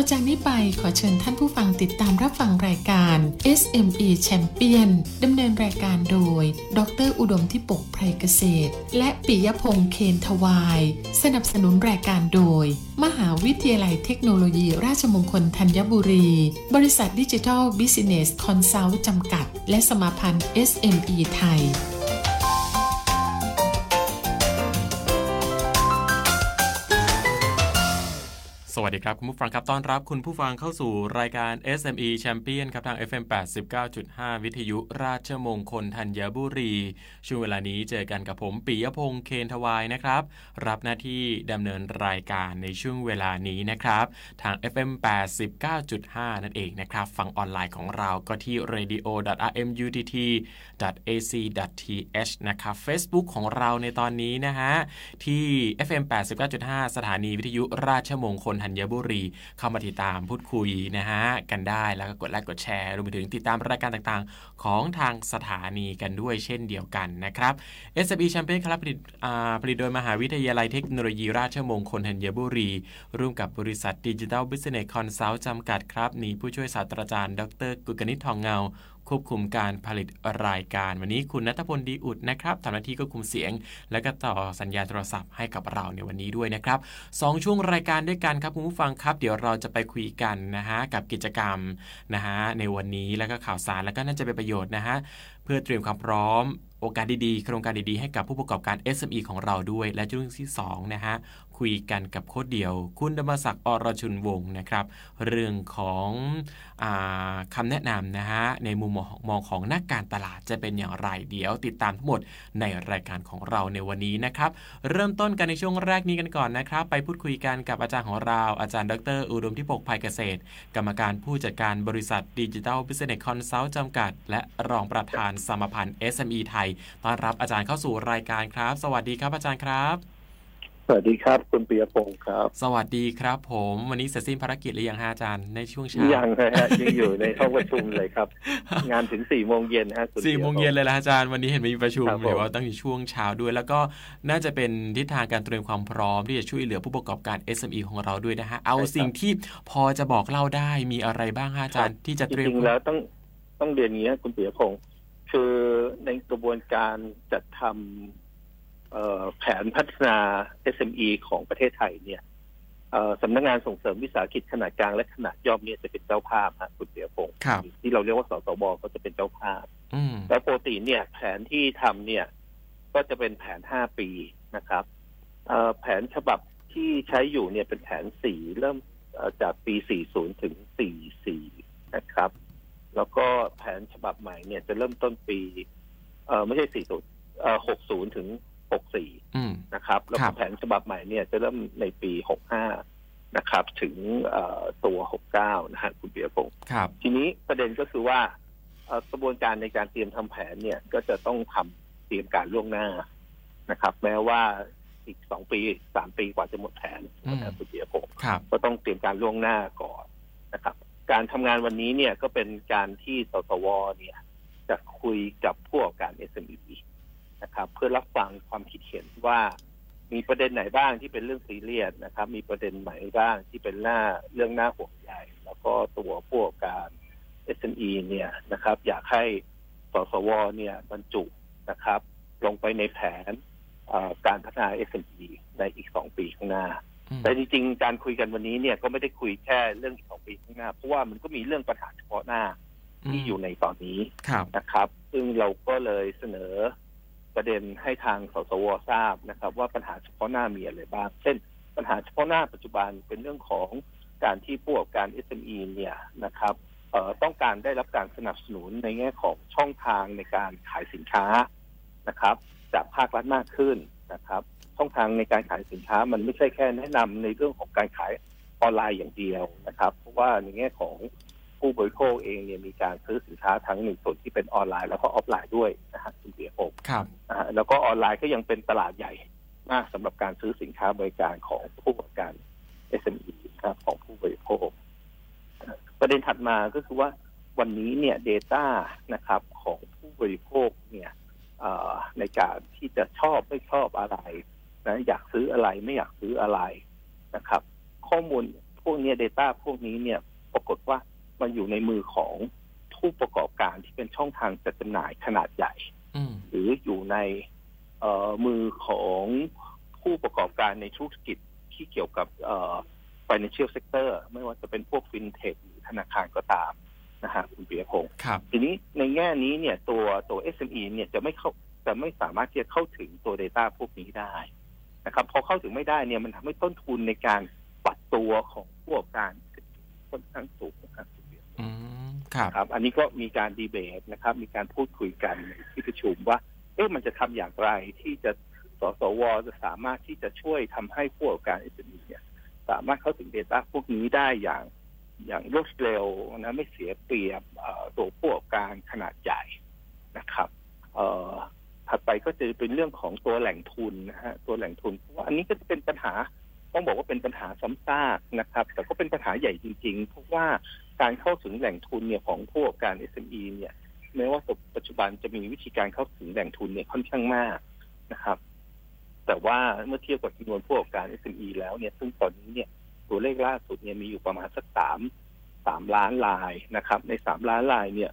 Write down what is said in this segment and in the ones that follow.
ต่อจากนี้ไปขอเชิญท่านผู้ฟังติดตามรับฟังรายการ SME Champion ดำเนินรายการโดย ดร อุดมธิปกไพรเกษตร และปิยพงษ์เคนทวาย สนับสนุนรายการโดย มหาวิทยาลัยเทคโนโลยีราชมงคลธัญบุรี บริษัทดิจิทัลบิสเนสคอนซัลท์จำกัด และสมาพันธ์ SME ไทย วัสดีครับ คุณผู้ฟังครับต้อนรับคุณผู้ฟังเข้าสู่รายการ SME Champion ครับทาง FM 89.5 วิทยุราชมงคลธัญบุรี ช่วงเวลานี้เจอกันกับผมปียพงษ์เคนทวายนะครับ รับหน้าที่ดำเนินรายการในช่วงเวลานี้นะครับ ทาง FM 89.5 นั่นเองนะครับ ฟังออนไลน์ของเราก็ที่ radio.rmutt.ac.th นะครับ Facebook ของเราในตอนนี้นะฮะที่ FM 89.5 สถานีวิทยุราชมงคลธัญบุรี เข้ามาติดตามพูดคุยนะฮะกันได้แล้วก็กดไลค์กดแชร์รวมไปถึงติดตามรายการต่างๆ ของทางสถานีกันด้วยเช่นเดียวกันนะครับ SME Champion ครับผลิตผลิตโดยมหาวิทยาลัยเทคโนโลยีราชมงคลธัญบุรี ร่วมกับบริษัทดิจิทัลบิสเนสคอนซัลท์จำกัดครับนี่ผู้ช่วยศาสตราจารย์ ดร กุลกนิษฐ์ทองเงา ควบคุมการผลิตรายการ วันนี้คุณนัทพลดีอุดนะครับทำหน้าที่ควบคุมเสียง และก็ต่อสัญญาณโทรศัพท์ให้กับเราในวันนี้ด้วยนะครับสองช่วงรายการด้วยกันครับคุณผู้ฟังครับ เดี๋ยวเราจะไปคุยกันนะฮะกับกิจกรรมนะฮะในวันนี้แล้วก็ข่าวสารแล้วก็น่าจะเป็นประโยชน์นะฮะ พื่อเตรียมความพร้อม โอกาสดีๆ โครงการดีๆ ให้กับผู้ประกอบการ SME ของเราด้วย และช่วงที่2นะฮะคุยกันกับโค้ดเดียว คุณดมศักดิ์อรชุนวงศ์นะครับ เรื่องของอคำแนะนำนะฮะในมุมมองของนักการตลาดจะเป็นอย่างไรเดี๋ยวติดตามทั้งหมดในรายการของเราในวันนี้นะครับ เริ่มต้นกันในช่วงแรกนี้กันก่อนนะครับ ไปพูดคุยกันกับอาจารย์ของเรา อาจารย์ดร อุดมธิปก ไพรเกษตร กรรมการผู้จัดการบริษัทดิจิทัลบิสเนสคอนซัลท์จำกัด และรองประธานสมาพันธ์ SME ไทย ต้อนรับอาจารย์เข้าสู่รายการครับ สวัสดีครับอาจารย์ครับ สวัสดีครับคุณปิยพงษ์ครับ สวัสดีครับผม วันนี้เสร็จสิ้นภารกิจหรือยังฮะอาจารย์ในช่วงเช้า ยังฮะยังอยู่ในห้องประชุมเลยครับ งานถึงสี่โมงเย็นฮะสี่โมงเย็นเลยละอาจารย์วันนี้เห็นมีประชุมเดี๋ยวว่าตั้งอยู่ช่วงเช้าด้วย แล้วก็น่าจะเป็นทิศทางการเตรียมความพร้อมที่จะช่วยเหลือผู้ประกอบการ SME ของเราด้วยนะฮะเอาสิ่งที่พอจะบอกเล่าได้มีอะไรบ้างฮะอาจารย์ที่จะเตรียมจริงแล้วต้องต้องเรียนอย่างนี้คุณปียพงศ์ คือในกระบวนการจัดทำแผนพัฒนา SME ของประเทศไทยเนี่ยสำนักงงานส่งเสริมวิสาหกิจขนาดกลางและขนาดย่อมเนี่ยจะเป็นเจ้าภาพครับคุณเสียพงศ์ที่เราเรียกว่าสสบก็จะเป็นเจ้าภาพแล้วปกติเนี่ย แผนที่ทำเนี่ย ก็จะเป็นแผนห้าปีนะครับแผนฉบับที่ใช้อยู่เนี่ยเป็นแผนสี่เริ่มจากปีสี่ศูนย์ถึงสี่สี่นะครับ แล้วก็แผนฉบับใหม่เนี่ยจะเริ่มต้นปี เออไม่ใช่สี่ศูนย์หกศูนย์ถึง64นะครับ แล้วแผนฉบับใหม่เนี่ยจะเริ่มในปี65นะครับ ถึงตัว69นะฮะคุณเบียร์พงศ์ทีนี้ประเด็นก็คือว่ากระบวนการในการเตรียมทำแผนเนี่ยก็จะต้องทำเตรียมการล่วงหน้านะครับ แม้ว่าอีกสองปีสามปีกว่าจะหมดแผนนะครับคุณเบียร์พงศ์ก็ต้องเตรียมการล่วงหน้าก่อนนะครับ การทำงานวันนี้เนี่ยก็เป็นการที่สสวเนี่ยจะคุยกับพวกอบการ SME นะครับ เพื่อรับฟังความคิดเห็นว่ามีประเด็นไหนบ้างที่เป็นเรื่องซีเรียสนะครับ มีประเด็นไหนบ้างที่เป็นหน้าเรื่องหน้าห่วงใหญ่แล้วก็ตัวพวกอบการ SME เนี่ยนะครับ อยากให้สสวเนี่ยบรรจุนะครับ ลงไปในแผนการพัฒนา SME ในอีกสองปีข้างหน้า แต่จริงๆการคุยกันวันนี้เนี่ยก็ไม่ได้คุยแค่เรื่องอีกสองปีข้างหน้า เพราะว่ามันก็มีเรื่องปัญหาเฉพาะหน้าที่อยู่ในตอนนี้นะครับ ซึ่งเราก็เลยเสนอประเด็นให้ทางสสวทราบนะครับ ว่าปัญหาเฉพาะหน้ามีอะไรบ้าง เช่น ปัญหาเฉพาะหน้าปัจจุบันเป็นเรื่องของการที่ผู้ประกอบการ SME เนี่ยนะครับต้องการได้รับการสนับสนุนในแง่ของช่องทางในการขายสินค้านะครับ จากภาครัฐมากขึ้นนะครับ ช่องทางในการขายสินค้า มันไม่ใช่แค่แนะนำในเรื่องของการขายออนไลน์อย่างเดียวนะครับ เพราะว่าในแง่ของผู้บริโภคเองเนี่ยมีการซื้อสินค้าทั้งในส่วนที่เป็นออนไลน์แล้วก็ออฟไลน์ด้วยนะฮะคุณเบียร์ผมครับแล้วก็ออนไลน์ก็ยังเป็นตลาดใหญ่มากสำหรับการซื้อสินค้าบริการของผู้ประกอบการ SME ครับของผู้บริโภค ประเด็นถัดมาก็คือว่าวันนี้เนี่ย Data นะครับของผู้บริโภคเนี่ยในการที่จะชอบไม่ชอบอะไร นะอยากซื้ออะไรไม่อยากซื้ออะไรนะครับ ข้อมูลพวกนี้ Data พวกนี้เนี่ยปรากฏว่ามันอยู่ในมือของผู้ประกอบการที่เป็นช่องทางจัดจำหน่ายขนาดใหญ่หรืออยู่ในมือของผู้ประกอบการในธุรกิจที่เกี่ยวกับ financial sector ไม่ว่าจะเป็นพวกฟินเทคหรือธนาคารก็ตามนะฮะคุณเปียพงศ์ทีนี้ในแง่นี้เนี่ยตัวตัว SME เนี่ยจะไม่เข้าจะไม่สามารถที่จะเข้าถึงตัว Data พวกนี้ได้ นะครับพอเข้าถึงไม่ได้เนี่ยมันทำให้ต้นทุนในการปัดตัวของผู้ประกอบการค่อนข้างสูงนะครับครับ อันนี้ก็มีการดีเบตนะครับ มีการพูดคุยกันที่ประชุมว่า เอ๊ะมันจะทำอย่างไรที่จะสสวจะสามารถที่จะช่วยทำให้ผู้ประกอบการ SME เนี่ย สามารถเข้าถึง Data พวกนี้ได้อย่างอย่างรวดเร็วนะไม่เสียเปรียบตัวผู้ประกอบการขนาดใหญ่นะครับ ถัดไปก็จะเป็นเรื่องของตัวแหล่งทุนนะฮะตัวแหล่งทุนเพราะว่าอันนี้ก็จะเป็นปัญหาต้องบอกว่าเป็นปัญหาซ้ำซากนะครับ แต่ก็เป็นปัญหาใหญ่จริงๆ เพราะว่าการเข้าถึงแหล่งทุนเนี่ยของผู้ประกอบการ SME เนี่ยแม้ว่าปัจจุบันจะมีวิธีการเข้าถึงแหล่งทุนเนี่ยค่อนข้างมากนะครับ แต่ว่าเมื่อเทียบกับจำนวนผู้ประกอบการ SME แล้วเนี่ยซึ่งตอนนี้เนี่ยตัวเลขล่าสุดเนี่ยมีอยู่ประมาณสักสามสามล้านลายนะครับ ในสามล้านลายเนี่ย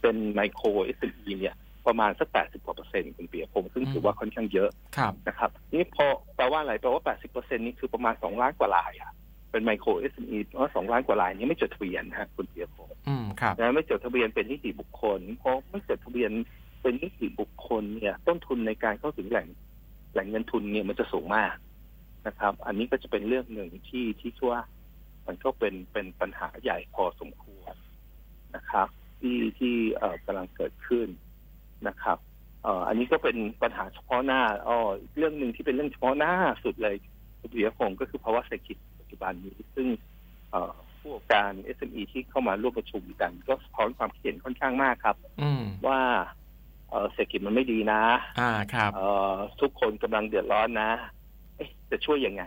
เป็นไมโครเอสเเนี่ย ประมาณสักแปดสิบกว่าเปอร์เซ็นต์คุณเปียพงซึ่งถือว่าค่อนข้างเยอะนะครับนี่พอแปลว่าอะไรแปลว่าแปดสิบเปอร์เซ็นต์นี่คือประมาณสองล้านกว่าลายอะเป็นไมโครเอสเเพราะสองล้านกว่าลายนี้ไม่จดทะเบียนฮะคุณเปียพงอืมครับนะไม่จดทะเบียนเป็นนิติบุคคลเพราะไม่จดทะเบียนเป็นนิติบุคคลเนี่ย ต้นทุนในการเข้าถึงแหล่งแหล่งเงินทุนเนี่ยมันจะสูงมากนะครับ อันนี้ก็จะเป็นเรื่องหนึ่งที่ที่ชั่วมันก็เป็นเป็นปัญหาใหญ่พอสมควรนะครับ ที่ที่เอ่อกำลังเกิดขึ้น นะครับเอ่ออันนี้ก็เป็นปัญหาเฉพาะหน้าอ๋อเรื่องหนึ่งที่เป็นเรื่องเฉพาะหน้าสุดเลยคุณเดียคงก็คือภาวะเศรษฐกิจปัจจุบันนี้ ซึ่งเอ่อผู้การ SME ที่เข้ามาร่วมประชุมกัน ก็สะท้อนความคิดเห็นค่อนข้างมากครับว่าเศรษฐกิจมันไม่ดีนะ อ่าครับทุกคนกำลังเดือดร้อนนะจะช่วยยังไง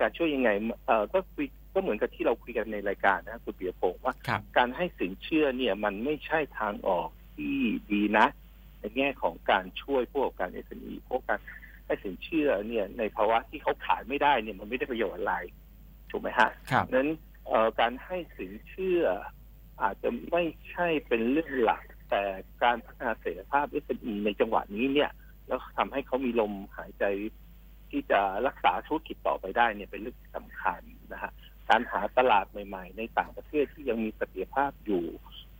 การช่วยยังไงเออก็คุยก็เหมือนกับที่เราคุยกันในรายการนะคุณเปียพงว่า การให้สินเชื่อเนี่ยมันไม่ใช่ทางออก ที่ดีนะ ในแง่ของการช่วยพวกการเอสเอ็พวกการให้สินเชื่อเนี่ยในภาวะที่เขาขายไม่ได้เนี่ยมันไม่ได้ประโยชน์อะไรถูกไหมฮะนั้นการให้สินเชื่อ อาจจะไม่ใช่เป็นเรื่องหลัก แต่การพัฒนาเสถียรภาพ SME ในจังหวะนี้เนี่ย แล้วทำให้เขามีลมหายใจที่จะรักษาธุรกิจต่อไปได้เนี่ยเป็นเรื่องสำคัญนะฮะการหาตลาดใหม่ ๆ ในต่างประเทศที่ยังมีเสถียรภาพอยู่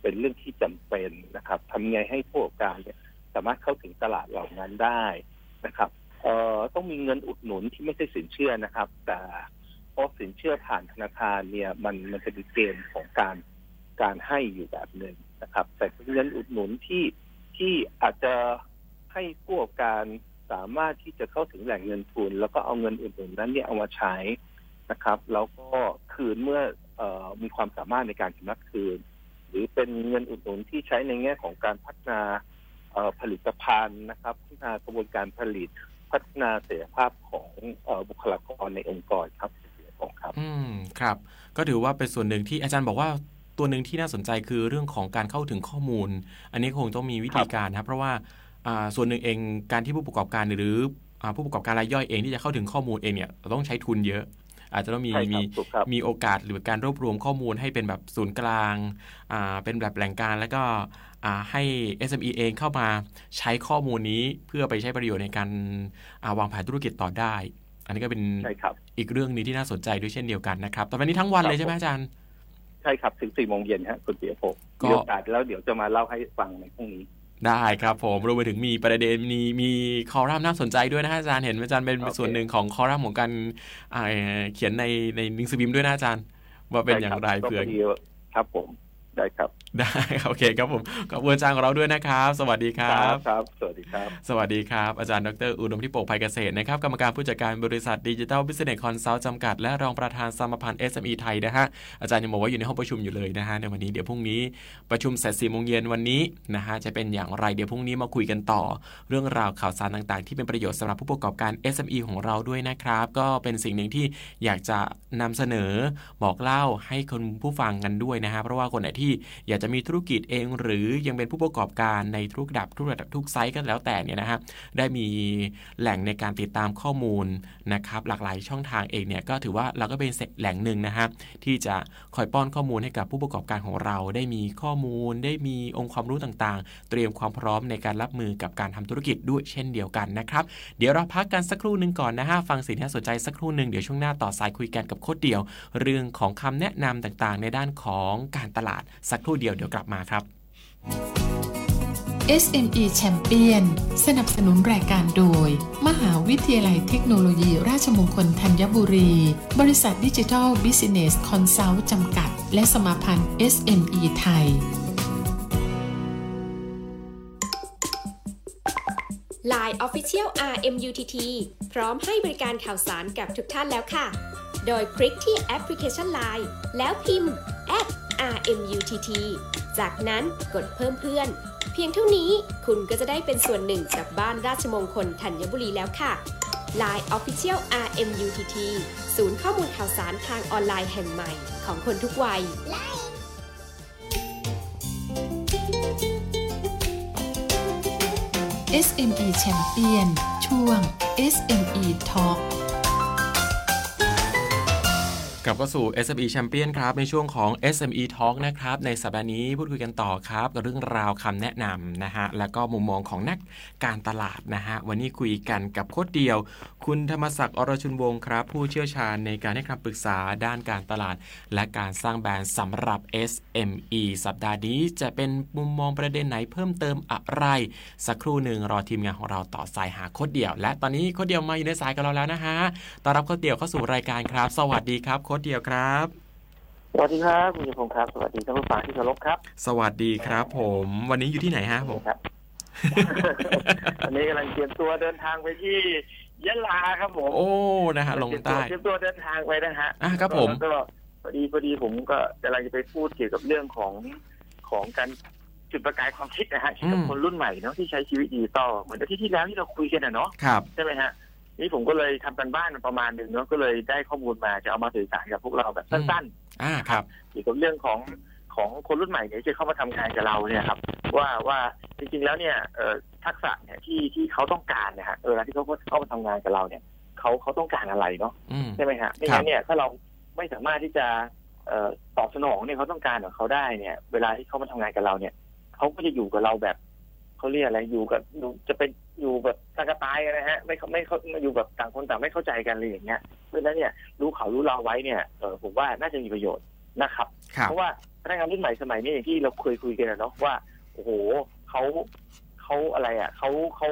เป็นเรื่องที่จำเป็นนะครับทำไงให้ผู้ประกอบการเนี่ยสามารถเข้าถึงตลาดเหล่านั้นได้นะครับเอ่อต้องมีเงินอุดหนุนที่ไม่ใช่สินเชื่อนะครับ แต่เพราะสินเชื่อผ่านธนาคารเนี่ยมันมันจะมีเกณฑ์ของการการให้อยู่แบบหนึ่งนะครับ แต่เงินอุดหนุนที่ที่อาจจะให้ผู้ประกอบการสามารถที่จะเข้าถึงแหล่งเงินทุน แล้วก็เอาเงินอื่นๆนั้นเนี่ยเอามาใช้นะครับ แล้วก็คืนเมื่ออมีความสามารถในการชำระคืน หรือเป็นเงินอุดหนุนที่ใช้ในแง่ของการพัฒนาผลิตภัณฑ์นะครับพัฒนากระบวนการผลิตพัฒนาเสถียรภาพของบุคลากรในองค์กรครับของครับ อืมครับ ก็ถือว่าเป็นส่วนหนึ่งที่อาจารย์บอกว่าตัวหนึ่งที่น่าสนใจคือเรื่องของการเข้าถึงข้อมูล อันนี้คงต้องมีวิธีการครับ เพราะว่าส่วนหนึ่งเองการที่ผู้ประกอบการหรือผู้ประกอบการรายย่อยเองที่จะเข้าถึงข้อมูลเองเนี่ยต้องใช้ทุนเยอะ อาจจะต้องมีมีมีโอกาสหรือการรวบรวมข้อมูลให้เป็นแบบศูนย์กลางเป็นแบบแหล่งการแล้วก็ให้ SME เองเข้ามาใช้ข้อมูลนี้เพื่อไปใช้ประโยชน์ในการวางแผนธุรกิจต่อได้ อันนี้ก็เป็นอีกเรื่องนี้ที่น่าสนใจด้วยเช่นเดียวกันนะครับตอนนี้ทั้งวันเลยใช่ไหมอาจารย์ใช่ครับถึงสี่โมงเย็นฮะคุณเปียพงศ์มีโอกาสแล้วเดี๋ยวจะมาเล่าให้ฟังในพรุ่งนี้ ได้ครับผมรวมไปถึงมีประเด็นมีมีคอรัมน่าสนใจด้วยนะอาจารย์เห็นอาจารย์เป็นส่วนหนึ่งของคอรัมของการเขียนในในนิงสือพิมพ์ด้วยนะอาจารย์ ว่าเป็นอย่างไรเพื่อครับผม ได้ครับ ได้โอเคครับผมขอบคุณอาจารย์ของเราด้วยนะครับ สวัสดีครับครับ สวัสดีครับ สวัสดีครับ อาจารย์ดรอุดมธิปก ไพรเกษตรนะครับกรรมการผู้จัดการบริษัทดิจิทัลบิสเนสคอนซัลท์จำกัด และรองประธานสมาพันธ์ SME ไทยนะฮะอาจารย์ยังบอกว่าอยู่ในห้องประชุมอยู่เลยนะฮะในวันนี้เดี๋ยวพรุ่งนี้ประชุมเสร็จสี่โมงเย็นวันนี้นะฮะจะเป็นอย่างไรเดี๋ยวพรุ่งนี้มาคุยกันต่อ เรื่องราวข่าวสารต่างๆ ที่เป็นประโยชน์สำหรับผู้ประกอบการ SME ของเราด้วยนะครับ ก็เป็นสิ่งหนึ่งที่อยากจะนำเสนอบอกเล่าให้คนผู้ฟังกันด้วยนะฮะเพราะว่าคนไหนที่ที่อยากจะมีธุรกิจเอง หรือยังเป็นผู้ประกอบการในทุกระดับทุกระดับทุกไซส์ก็แล้วแต่เนี่ยนะฮะได้มีแหล่งในการติดตามข้อมูลนะครับหลากหลายช่องทางเองเนี่ยก็ถือว่าเราก็เป็นแหล่งหนึ่งนะฮะที่จะคอยป้อนข้อมูลให้กับผู้ประกอบการของเรา ได้มีข้อมูล ได้มีองค์ความรู้ต่างๆ เตรียมความพร้อมในการรับมือกับการทำธุรกิจด้วยเช่นเดียวกันนะครับเดี๋ยวเราพักกันสักครู่หนึ่งก่อนนะฮะฟังสิ่งที่น่าสนใจสักครู่หนึ่งเดี๋ยวช่วงหน้าต่อสายคุยกันกับโค้ชเดียว เรื่องของคำแนะนำต่างๆ ในด้านของการตลาดสักครู่เดียวเดี๋ยวกลับมาครับ SME Champion สนับสนุนรายการโดย มหาวิทยาลัยเทคโนโลยี ราชมงคลธัญบุรี บริษัทดิจิทัลบิสเนสคอนซัลท์จำกัด และสมาพันธ์ SME ไทย Line Official RMUTT พร้อมให้บริการข่าวสารกับทุกท่านแล้วค่ะ โดยคลิกที่แอปพลิเคชัน Line แล้วพิมพ์ @RMUTT จากนั้นกดเพิ่มเพื่อน เพียงเท่านี้คุณก็จะได้เป็นส่วนหนึ่งจากบ้านราชมงคลธัญบุรีแล้วค่ะ Line Official RMUTT ศูนย์ข้อมูลข่าวสารทางออนไลน์แห่งใหม่ของคนทุกวัย SME Champion ช่วง SME Talk กลับเข้าสู่ SME Champion ครับ ในช่วงของ SME Talk นะครับ ในสัปดาห์นี้พูดคุยกันต่อครับกับเรื่องราวคำแนะนำนะฮะ แล้วก็มุมมองของนักการตลาดนะฮะ วันนี้คุยกันกับโค้ดเดียว คุณธรรมศักดิ์อรชุนวงศ์ครับ ผู้เชี่ยวชาญในการให้คำปรึกษาด้านการตลาด และการสร้างแบรนด์สำหรับ SME สัปดาห์นี้จะเป็นมุมมองประเด็นไหนเพิ่มเติมอะไร สักครู่หนึ่งรอทีมงานของเราต่อสายหาโค้ดเดียว และตอนนี้โค้ดเดียวมาอยู่ในสายกับเราแล้วนะฮะต้อนรับโค้ดเดียวเข้าสู่รายการครับ สวัสดีครับคดเดียวครับ สวัสดีครับคุณยพงศ์ครับ สวัสดีท่านผู้ฟังที่เคารพครับ สวัสดีครับ ผม วันนี้อยู่ที่ไหนฮะผมครับวันนี้กำลังเตรียมตัวเดินทางไปที่ยะลาครับผม โอ้ นะฮะลงใต้เตรียมตัวเดินทางไปนะฮะอะครับผมก็พอดีพอดีผมก็กำลังจะไปพูดเกี่ยวกับเรื่องของของการจุดประกายความคิดนะฮะเกี่ยวกับคนรุ่นใหม่เนาะที่ใช้ชีวิตดิจิตอลเหมือนที่ที่แล้วที่เราคุยกันนะเนาะครับใช่ไหมฮะ นี่ผมก็เลยทำกันบ้านประมาณหนึ่งเนาะก็เลยได้ข้อมูลมาจะเอามาสื่อสารกับพวกเราแบบสั้นอ่าครับๆเกี่ยวกับเรื่องของของคนรุ่นใหม่เนี่ยที่เข้ามาทำงานกับเราเนี่ยครับ ว่าว่าจริงๆแล้วเนี่ยเอ่อทักษะเนี่ยที่ที่เขาต้องการนะฮะเวลาที่เขาเข้ามาทำงานกับเราเนี่ยเขาเขาต้องการอะไรเนาะอืมใช่ไหมฮะไม่ครังั้บนเนี่ยถ้าเราไม่สามารถที่จะเอ่อตอบสนองเนี่ยเขาต้องการของเขาได้เนี่ย เวลาที่เขามาทำงานกับเราเนี่ยเขาก็จะอยู่กับเราแบบ เขาเรียกอะไรอยู่กับอยู่จะเป็นอยู่แบบตากระตายกันนะฮะ ไม่เขาไม่เขามาอยู่แบบต่างคนต่างไม่เข้าใจกันเลยอย่างเงี้ยเพราะฉะนั้นเนี่ยรู้เขารู้เราไว้เนี่ยเออผมว่าน่าจะมีประโยชน์นะครับครับเพราะว่าพนักงานรุ่นใหม่สมัยนี้อย่างที่เราเคยคุยกันนะเนาะว่าโอ้โหเขาเขาอะไรอะเขาเขา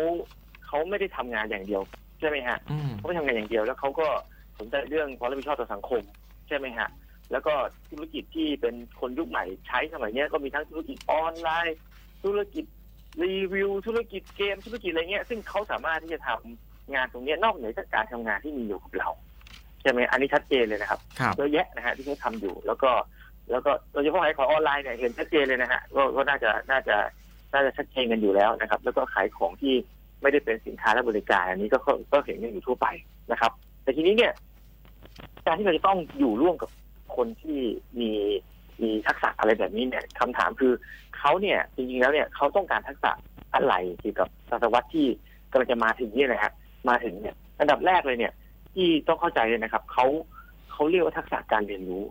เขาไม่ได้ทำงานอย่างเดียวใช่ไหมฮะอืมเขาไม่ทำงานอย่างเดียวแล้วเขาก็สนใจเรื่องความรับผิดชอบต่อสังคมใช่ไหมฮะแล้วก็ธุรกิจที่เป็นคนยุคใหม่ใช้สมัยเนี้ยก็มีทั้งธุรกิจออนไลน์ ธุรกิจ รีวิวธุรกิจเกมธุรกิจอะไรเงี้ย ซึ่งเขาสามารถที่จะทำงานตรงเนี้ยนอกเหนือจากการทำงานที่มีอยู่กับเราใช่ไหมอันนี้ชัดเจนเลยนะครับครับเยอะแยะนะฮะที่เขาทำอยู่ แล้วก็แล้วก็โดยเฉพาะขายของออนไลน์เนี่ยเห็นชัดเจนเลยนะฮะก็ก็น่าจะน่าจะน่าจะชัดเจนกันอยู่แล้วนะครับ แล้วก็ขายของที่ไม่ได้เป็นสินค้าและบริการ อันนี้ก็ก็ก็เห็นกันอยู่ทั่วไปนะครับ แต่ทีนี้เนี่ย การที่เราจะต้องอยู่ร่วมกับคนที่มีมีทักษะอะไรแบบนี้เนี่ยคำถามคือ เขาเนี่ยจริงๆแล้วเนี่ยเขาต้องการทักษะอะไรเกี่ยวกับศตวรรษที่กำลังจะมาถึงเนี่ยนะฮะมาถึงเนี่ยอันดับแรกเลยเนี่ย ที่ต้องเข้าใจเลยนะครับเขาเขาเรียกว่าทักษะการเรียนรู้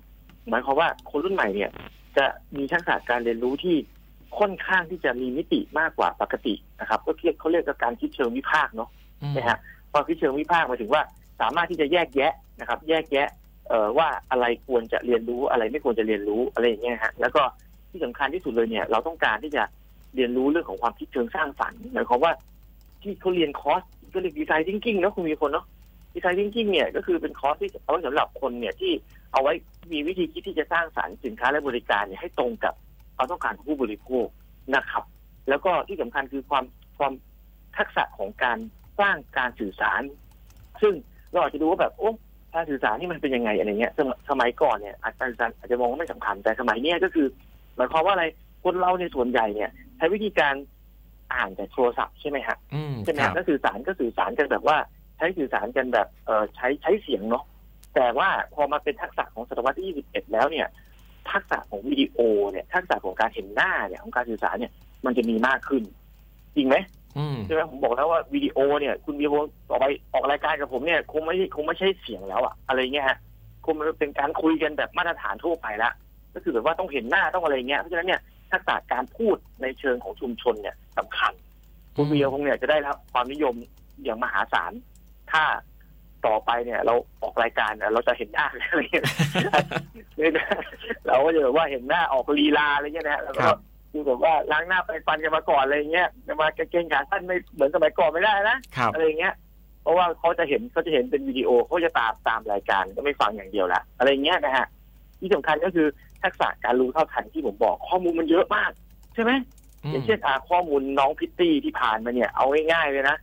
หมายความว่าคนรุ่นใหม่เนี่ย จะมีทักษะการเรียนรู้ที่ค่อนข้างที่จะมีมิติมากกว่าปกตินะครับ ก็เรียกเขาเรียกว่าการคิดเชิงวิพากษ์เนาะนะฮะความคิดเชิงวิพากษ์หมายถึงว่าสามารถที่จะแยกแยะนะครับ แยกแยะเอ่อว่าอะไรควรจะเรียนรู้อะไรไม่ควรจะเรียนรู้อะไรอย่างเงี้ยฮะแล้วก็ ที่สำคัญที่สุดเลยเนี่ย เราต้องการที่จะเรียนรู้เรื่องของความคิดเชิงสร้างสรรค์หมายความว่าที่เขาเรียนคอร์สก็เรียก design thinking เนาะคุณมีคนเนาะDesign Thinking เนี่ยก็คือเป็นคอร์สที่เอาไว้สำหรับคนเนี่ยที่เอาไว้มีวิธีคิดที่จะสร้างสรรค์สินค้าและบริการเนี่ยให้ตรงกับความต้องการของผู้บริโภคนะครับ แล้วก็ที่สำคัญคือความความทักษะของการสร้างการสื่อสาร ซึ่งเราอาจจะดูว่าแบบโอ้การสื่อสารนี่มันเป็นยังไงอะไรเงี้ยสมัยก่อนเนี่ยอาจารย์อาจจะมองว่าไม่สำคัญแต่สมัยนี้ก็คือ หมายความว่าอะไรคนเราในส่วนใหญ่เนี่ยใช้วิธีการอ่านแต่โทรศัพท์ใช่ไหมฮะอืมใช่ไหมครับก็สื่อสารก็สื่อสารกันแบบว่าใช้สื่อสารกันแบบเออใช้ใช้เสียงเนาะแต่ว่าพอมาเป็นทักษะของศตวรรษที่21 แล้วเนี่ย ทักษะของวิดีโอเนี่ยทักษะของการเห็นหน้าเนี่ยของการสื่อสารเนี่ย มันจะมีมากขึ้น จริงไหมอืมใช่ไหมผมบอกแล้วว่าวิดีโอเนี่ย คุณวิดีโอต่อไปออกรายการกับผมเนี่ย คงไม่คงไม่ใช่เสียงแล้วอะอะไรเงี้ยฮะคงมันเป็นการคุยกันแบบมาตรฐานทั่วไปละ ก็คือแบบว่าต้องเห็นหน้าต้องอะไรเงี้ยเพราะฉะนั้นเนี่ยทักษะการพูดในเชิงของชุมชนเนี่ยสำคัญคุณวิดีโอคงเนี่ยจะได้รับความนิยมอย่างมหาศาลถ้าต่อไปเนี่ย เราออกรายการเนี่ยเราจะเห็นหน้าอะไรเงี้ยเนี่ยนะเราก็จะแบบว่าเห็นหน้าออกลีลาอะไรเงี้ยนะแล้วคก็รับคือแบบว่าล้างหน้าไปฟันกันมาก่อนอะไรเงี้ยจะมากางเกงขาสั้นไม่เหมือนสมัยก่อนไม่ได้นะครับอะไรเงี้ยเพราะว่าเขาจะเห็นเขาจะเห็นเป็นวิดีโอเขาจะตามตามรายการก็ไม่ฟังอย่างเดียวละอะไรเงี้ยนะฮะที่สำคัญก็คือ ทักษะการรู้เท่าทันที่ผมบอกข้อมูลมันเยอะมาก ใช่ไหมอือมย่างเช่นอ่าข้อมูลน้องพิตตี้ที่ผ่านมาเนี่ยเอาง่ายๆเลยนะ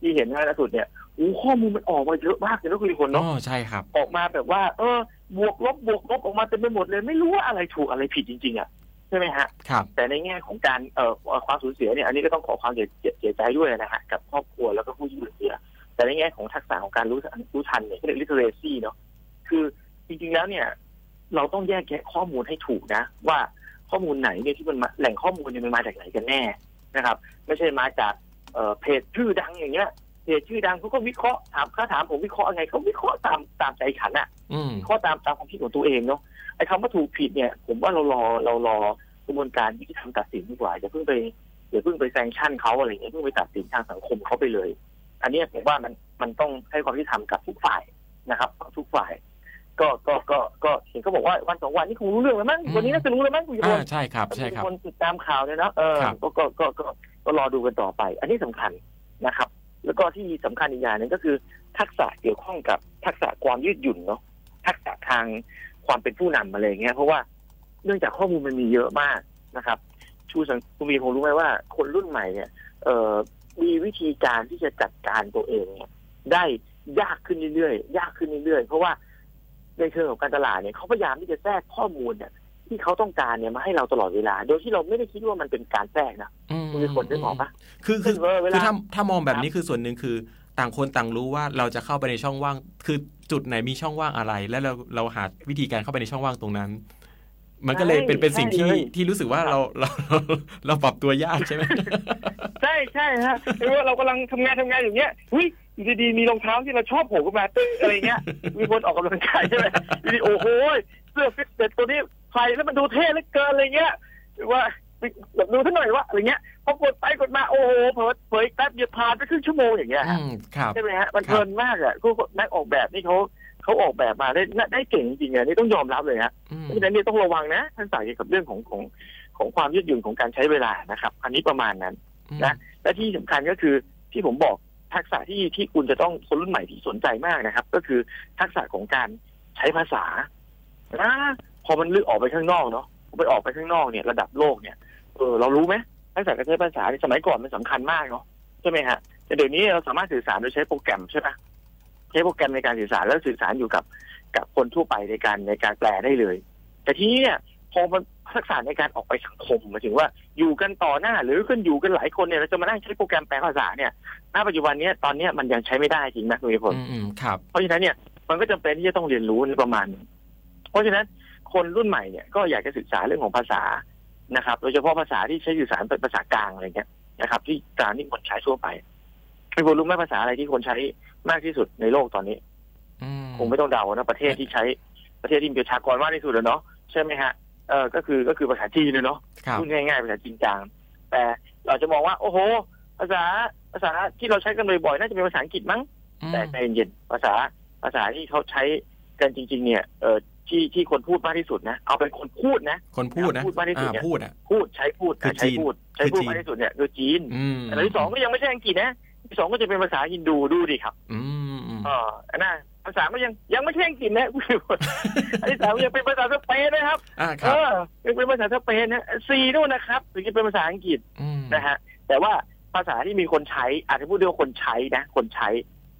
ที่เห็นล่าสุดเนี่ยโอ้ข้อมูลมันออกมาเยอะมากเลยนะคุณคนอ๋เนาะอใช่ครับ ออกมาแบบว่า เออ บวกลบบวกลบออกมาเต็มไปหมดเลย ไม่รู้ว่าอะไรถูกอะไรผิดจริง ๆอะใช่ไหมฮะครับแต่ในแง่ของการเอ่อความสูญเสียเนี่ยอันนี้ก็ต้องขอความเสียเสียใจด้วยนะฮะกับครอบครัวแล้วก็ผู้สูญเสีย แต่ในแง่ของทักษะของการรู้รู้ทันเนี่ยเรียก literacy เนาะคือจริงๆแล้วเนี่ย เราต้องแยกแยะข้อมูลให้ถูกนะ ว่าข้อมูลไหนเนี่ยที่มันมาแหล่งข้อมูลเนี่ยมันมาจากไหนกันแน่นะครับ ไม่ใช่มาจากเอ่อเพจชื่อดังอย่างเงี้ยเพจชื่อดังเขาก็วิเคราะห์ถามเขาถามผมวิเคราะห์ยังไงเขาวิเคราะห์ตามตามใจฉันอะอืมข้อตามตามความคิดของตัวเองเนาะไอ้คำว่าถูกผิดเนี่ย ผมว่าเรารอเรารอกระบวนการยุติธรรมตัดสินดีกว่าอย่าเพิ่งไปอย่าเพิ่งไปแซงชั่นเขาอะไรอย่างเงี้ยเพิ่งไปตัดสินทางสังคมเขาไปเลย อันเนี้ยผมว่ามันมันต้องให้ความยุติธรรมกับทุกฝ่ายนะครับ ทุกฝ่าย ก็ก็ก็ก็เห็นเขาบอกว่าวันสองวันนี้คงรู้เรื่องแล้วมั้งวันนี้น่าจะรู้แล้วมั้งคุณยอ่าศใช่ครับใช่ครับคนติดตามข่าวเนี่ยนะเออครับก็ก็ก็ก็ก็รอดูกันต่อไป อันนี้สำคัญนะครับ แล้วก็ที่สำคัญอีกอย่างหนึงก็คือ ทักษะเกี่ยวข้องกับทักษะความยืดหยุ่นเนาะทักษะทางความเป็นผู้นำอะไรอย่างเงี้ยเพราะว่าเนื่องจากข้อมูลมันมีเยอะมากนะครับ ชูสังคุณมีคงรู้ไหมว่า คนรุ่นใหม่เนี่ย เอ่อมีวิธีการที่จะจัดการตัวเองเนี่ยได้ยากขึ้นเรื่อยๆยากขึ้นเรื่อยๆเพราะว่า ในเชิงของการตลาดเนี่ยเขาพยายามที่จะแทรกข้อมูลเนี่ยที่เขาต้องการเนี่ยมาให้เราตลอดเวลา โดยที่เราไม่ได้คิดว่ามันเป็นการแทรกนะอืมคุณมีคนได้บอกปะคือคือเออเวลาคือถ้าถ้ามองแบบนี้คือส่วนหนึ่งคือ ต่างคนต่างรู้ว่าเราจะเข้าไปในช่องว่าง คือจุดไหนมีช่องว่างอะไร แล้วเราเราหาวิธีการเข้าไปในช่องว่างตรงนั้น มันก็เลยเป็นเป็นสิ่งที่ที่รู้สึกว่าเราเราเราเราปรับตัวยากใช่ไหมใช่ใช่ฮะคือว่าเรากำลังทำงานทำงานอย่างเงี้ยหุ้ย อยู่ดีๆมีรองเท้าที่เราชอบโผล่ขึ้นมาตึ้งอะไรเงี้ย มีคนออกกำลังกายใช่ไหมอยู่ดีโอ้โหเสื้อฟิตเต็ตัวนี้ใส่แล้วมันดูเท่เหลือเกินอะไรเงี้ยหรือว่าแบบดูท่าหน่อยว่าอะไรเงี้ยพอกดไปกดมาโอ้โหเผลอเผยแป๊บเดียวผ่านไปครึ่งชั่วโมงอย่างเงี้ยอืฮะมครับใช่ไหมฮะมันครับเพลินมากอะคือนักออกแบบนี่เขาเขาออกแบบมาได้ได้เก่งจริงๆอะนี่ต้องยอมรับเลยฮะอืมเพราะฉะนั้นเนี่ยต้องระวังนะท่านสายเกี่ยวกับเรื่องของของของความยืดหยุ่นของการใช้เวลานะครับ อันนี้ประมาณนั้นนะและที่สำคัญก็คือที่ผมบอก ทักษะที่ที่คุณจะต้องคนรุ่นใหม่ที่สนใจมากนะครับ ก็คือทักษะของการใช้ภาษานะพอมันลึกออกไปข้างนอกเนาะไปออกไปข้างนอกเนี่ยระดับโลกเนี่ยเออเรารู้ไหมทักษะการใช้ภาษาในสมัยก่อนมันสำคัญมากเนาะใช่ไหมฮะแต่เดี๋ยวนี้เราสามารถสื่อสารโดยใช้โปรแกรมใช่ไหมใช้โปรแกรมในการสื่อสารแล้วสื่อสารอยู่กับกับคนทั่วไปในการในการแปลได้เลย แต่ทีนี้เนี่ย พอมันทักษะในการออกไปสังคมหมายถึงว่าอยู่กันต่อหน้า หรือขึ้นอยู่กันหลายคนเนี่ยเราจะมานั่งใช้โปรแกรมแปลภาษาเนี่ยณปัจจุบันเนี้ยตอนเนี้ยมันยังใช้ไม่ได้จริงนะคุณผู้ชมอืมอืมครับเพราะฉะนั้นเนี่ยมันก็จำเป็นที่จะต้องเรียนรู้ในประมาณหนึ่งเพราะฉะนั้นคนรุ่นใหม่เนี่ยก็อยากจะศึกษาเรื่องของภาษานะครับ โดยเฉพาะภาษาที่ใช้สื่อสารเป็นภาษากลางอะไรเงี้ยนะครับ ที่กลางที่คนใช้ทั่วไปไม่รู้ไหมภาษาอะไรที่คนใช้มากที่สุดในโลกตอนนี้อืมคงไม่ต้องเดานะประเทศที่ใช้ประเทศที่มีประชากรมากที่สุดแล้วเนาะใช่ไหมฮะ เออก็คือก็คือภาษาจีนเลยเนาะครับพูดง่ายๆภาษาจีนกลาง แต่เราจะมองว่า โอ้โห ภาษาภาษาที่เราใช้กันบ่อยๆน่าจะเป็นภาษาอังกฤษมั้งอืมแต่ใจเย็นๆภาษาภาษาที่เขาใช้กันจริง ๆ เนี่ยเออที่ที่คนพูดมากที่สุดนะเอาเป็นคนพูดนะคนพูดนะพูดมากที่สุดอ่าเนี่ยพูดอะพูดใช้พูดคือใช้จีนพูดใช้พูดคือจีนมากที่สุดเนี่ยคือจีนอืมอันที่สองก็ยังไม่ใช่อังกฤษนะที่สองก็จะเป็นภาษาฮินดูดูดิครับอืมอืมเอออันน่ะ ภาษาก็ยังยังไม่ใช่อังกฤษนะอันที่สามยังเป็นภาษาสเปนนะครับอ่าคเอรับอยังเป็นภาษาสเปนนะซีนู่นนะครับถึงจะเป็นภาษาอังกฤษอืมนะฮะแต่ว่าภาษาที่มีคนใช้ อาจจะพูดได้ว่าคนใช้นะ คนใช้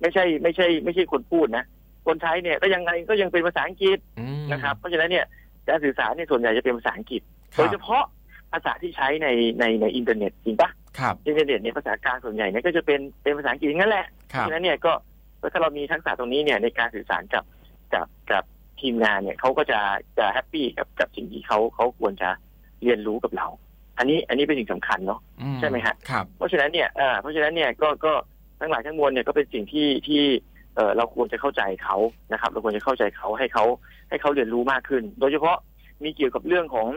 ไม่ใช่ ไม่ใช่ ไม่ใช่คนพูดนะ คนใช้เนี่ยก็ยังไงก็ยังเป็นภาษาอังกฤษอืมนะครับ เพราะฉะนั้นเนี่ยการสื่อสารเนี่ยส่วนใหญ่จะเป็นภาษาอังกฤษครับโดยเฉพาะภาษาที่ใช้ในในในอินเทอร์เน็ตจริงปะครับอินเทอร์เน็ตเนี่ยภาษากลางส่วนใหญ่เนี่ยก็จะเป็นเป็นภาษาอังกฤษทั้งนั้นแหละครับเพราะฉะนั้นเนี่ยก็ ถ้าเรามีทักษะตรงนี้เนี่ยในการสื่อสารกับกับกับทีมงานเนี่ยเขาก็จะจะ happy กับกับสิ่งที่เขาเขาควรจะเรียนรู้กับเรา อันนี้อันนี้เป็นสิ่งสำคัญเนาะอืมใช่ไหมฮะครับเพราะฉะนั้นเนี่ยเอ่อเพราะฉะนั้นเนี่ยก็ก็ทั้งหลายทั้งมวลเนี่ยก็เป็นสิ่งที่ที่เอ่อเราควรจะเข้าใจเขานะครับ เราควรจะเข้าใจเขาให้เขาให้เขาเรียนรู้มากขึ้น โดยเฉพาะมีเกี่ยวกับเรื่องของ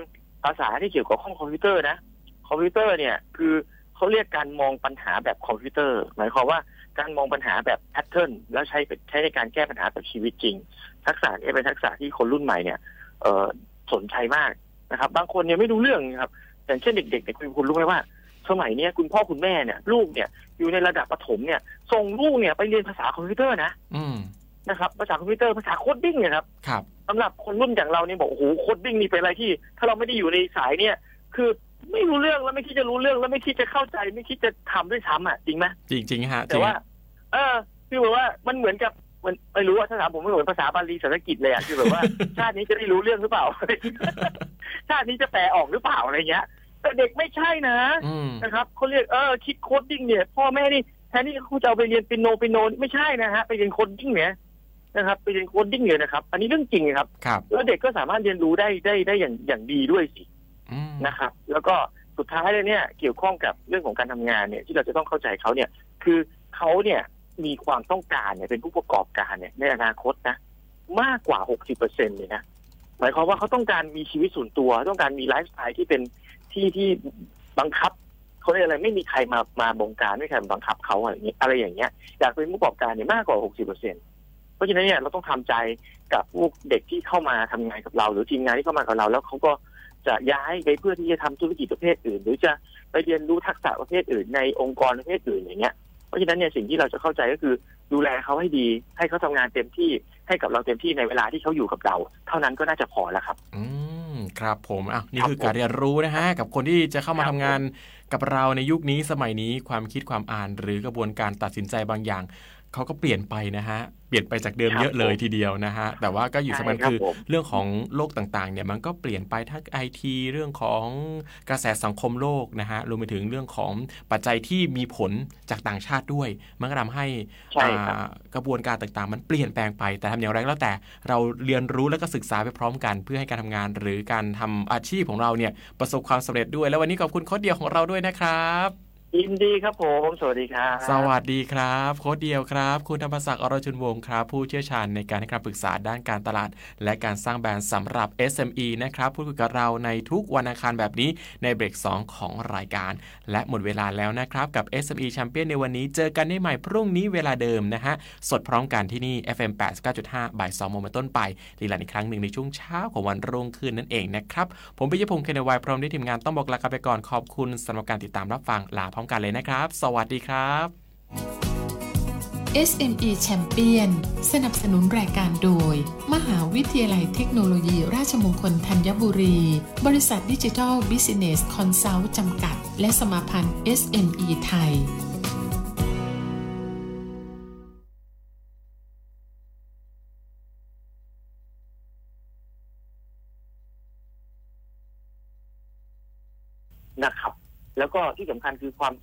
ภาษาที่เกี่ยวกับของคอมพิวเตอร์นะ คอมพิวเตอร์เนี่ยคือเขาเรียกการมองปัญหาแบบคอมพิวเตอร์ หมายความว่า การมองปัญหาแบบ pattern แล้วใช้ใช้ในการแก้ปัญหาแบบชีวิตจริง ทักษะนี้เป็นทักษะที่คนรุ่นใหม่เนี่ยเอ่อสนใจมากนะครับ บางคนเนี่ยไม่รู้เรื่องครับอย่างเช่นเด็กๆเนี่ยคุณคุณรู้ไหมว่า สมัยเนี้ยคุณพ่อคุณแม่เนี่ยลูกเนี่ยอยู่ในระดับประถมเนี่ยส่งลูกเนี่ยไปเรียนภาษาคอมพิวเตอร์นะอืมนะครับภาษาคอมพิวเตอร์ภาษา coding เนี่ยครับครับสำหรับคนรุ่นอย่างเราเนี่ยบอกโอ้โห coding นี่เป็นอะไรที่ ถ้าเราไม่ได้อยู่ในสายเนี่ย คือ ไม่รู้เรื่องแล้วไม่คิดจะรู้เรื่องแล้วไม่คิดจะเข้าใจ ไม่คิดจะทำด้วยซ้ำอะจริงไหมจริงจริงๆฮะจริงแต่ว่า เออคือแบบว่ามันเหมือนกับมันไม่รู้ว่าถ้าถามผมไม่เหมือนภาษาบาลีสันสกฤตเลยอะคือแบบว่า ชาตินี้จะได้รู้เรื่องหรือเปล่า ชาตินี้จะแปลออกหรือเปล่าอะไรเงี้ย แต่เด็กไม่ใช่นะอืมนะครับเขาเรียกเออคิด coding เนี่ย พ่อแม่นี่แทนที่เขาจะเอาไปเรียนเปียโนเปียโนนี่ไม่ใช่นะฮะไปเรียน coding เนี่ยนะครับไปเรียน coding เนี่ยนะครับ อันนี้เรื่องจริงครับครับ แล้วเด็กก็สามารถเรียนรู้ได้ได้ได้อย่างอย่างดีด้วยสิอืม นะครับ แล้วก็สุดท้ายเลยเนี่ยเกี่ยวข้องกับเรื่องของการทำงานเนี่ยที่เราจะต้องเข้าใจเขาเนี่ยคือเขาเนี่ยมีความต้องการเนี่ยเป็นผู้ประกอบการเนี่ยในอนาคตนะมากกว่า60เปอร์เซ็นเลยนะหมายความว่าเขาต้องการมีชีวิตส่วนตัว ต้องการมีไลฟ์สไตล์ที่เป็นที่ที่บังคับเขาเรียกอะไรไม่มีใครมามาบงการไม่มีใครบังคับเขาอะไรอย่างเงี้ยอะไรอย่างเงี้ยอยากเป็นผู้ประกอบการเนี่ยมากกว่า60เปอร์เซ็นเพราะฉะนั้นเนี่ยเราต้องทำใจกับพวกเด็กที่เข้ามาทำงานกับเรา หรือทีมงานที่เข้ามากับเรา แล้วเขาก็ จะย้ายไปเพื่อที่จะทำธุรกิจประเภทอื่น หรือจะไปเรียนรู้ทักษะประเภทอื่น ในองค์กรประเภทอื่นอย่างเงี้ยเพราะฉะนั้นเนี่ยสิ่งที่เราจะเข้าใจก็คือ ดูแลเขาให้ดี ให้เขาทำงานเต็มที่ให้กับเราเต็มที่ในเวลาที่เขาอยู่กับเรา เท่านั้นก็น่าจะพอแล้วครับ อืมครับผมอะนี่ครับคือการเรียนรู้นะฮะกับคนที่จะเข้ามาครัทำบงานกับเราในยุคนี้สมัยนี้ความคิดความอ่านหรือกระบวนการตัดสินใจบางอย่าง เขาก็เปลี่ยนไปนะฮะ เปลี่ยนไปจากเดิมครับเยอะเลยผมทีเดียวนะฮะ แต่ว่าก็อยู่ใช่สำคัญครับคือผมเรื่องของโลกต่างๆ เนี่ยมันก็เปลี่ยนไปทั้งไอทีเรื่องของกระแสสังคมโลกนะฮะรวมไปถึงเรื่องของปัจจัยที่มีผลจากต่างชาติด้วย มันก็ทำให้ใช่ครับอ่ากระบวนการต่างๆ มันเปลี่ยนแปลงไปแต่ทำอย่างไรก็แล้วแต่เราเรียนรู้และก็ศึกษาไปพร้อมกัน เพื่อให้การทำงานหรือการทำอาชีพของเราเนี่ยประสบความสำเร็จด้วย และวันนี้ขอบคุณโค้ดเดียวของเราด้วยนะครับ ยินดีครับผม สวัสดีครับ สวัสดีครับ โค้ดเดียวครับ คุณธรรมศักดิ์อรชุนวงศ์ครับ ผู้เชี่ยวชาญในการให้คำปรึกษาด้านการตลาด และการสร้างแบรนด์สำหรับ SME นะครับพูดคุยกับเราในทุกวันอังคารแบบนี้ในเบรก 2 ของรายการ และหมดเวลาแล้วนะครับ กับ SME Champion ในวันนี้ เจอกันได้ใหม่พรุ่งนี้เวลาเดิมนะฮะ สดพร้อมกันที่นี่ FM 89.5บ่าย2โมงเป็นต้นไปรีลันอีกครั้งหนึ่งในช่วงเช้าของวันรุ่งขึ้นนั่นเองนะครับผมปิยพงศ์เคนวายพร้อมด้วยทีมงานต้องบอกลาไปก่อนขอบคุณสำหรับการติดตามรับฟังลาร้อมกันเลยนะครับ สวัสดีครับ SME Champion สนับสนุนรายการโดย มหาวิทยาลัยเทคโนโลยี ราชมงคลธัญบุรี บริษัท Digital Business Consult จำกัด และสมาพันธ์ SME ไทย แล้วก็ที่สำคัญคือความ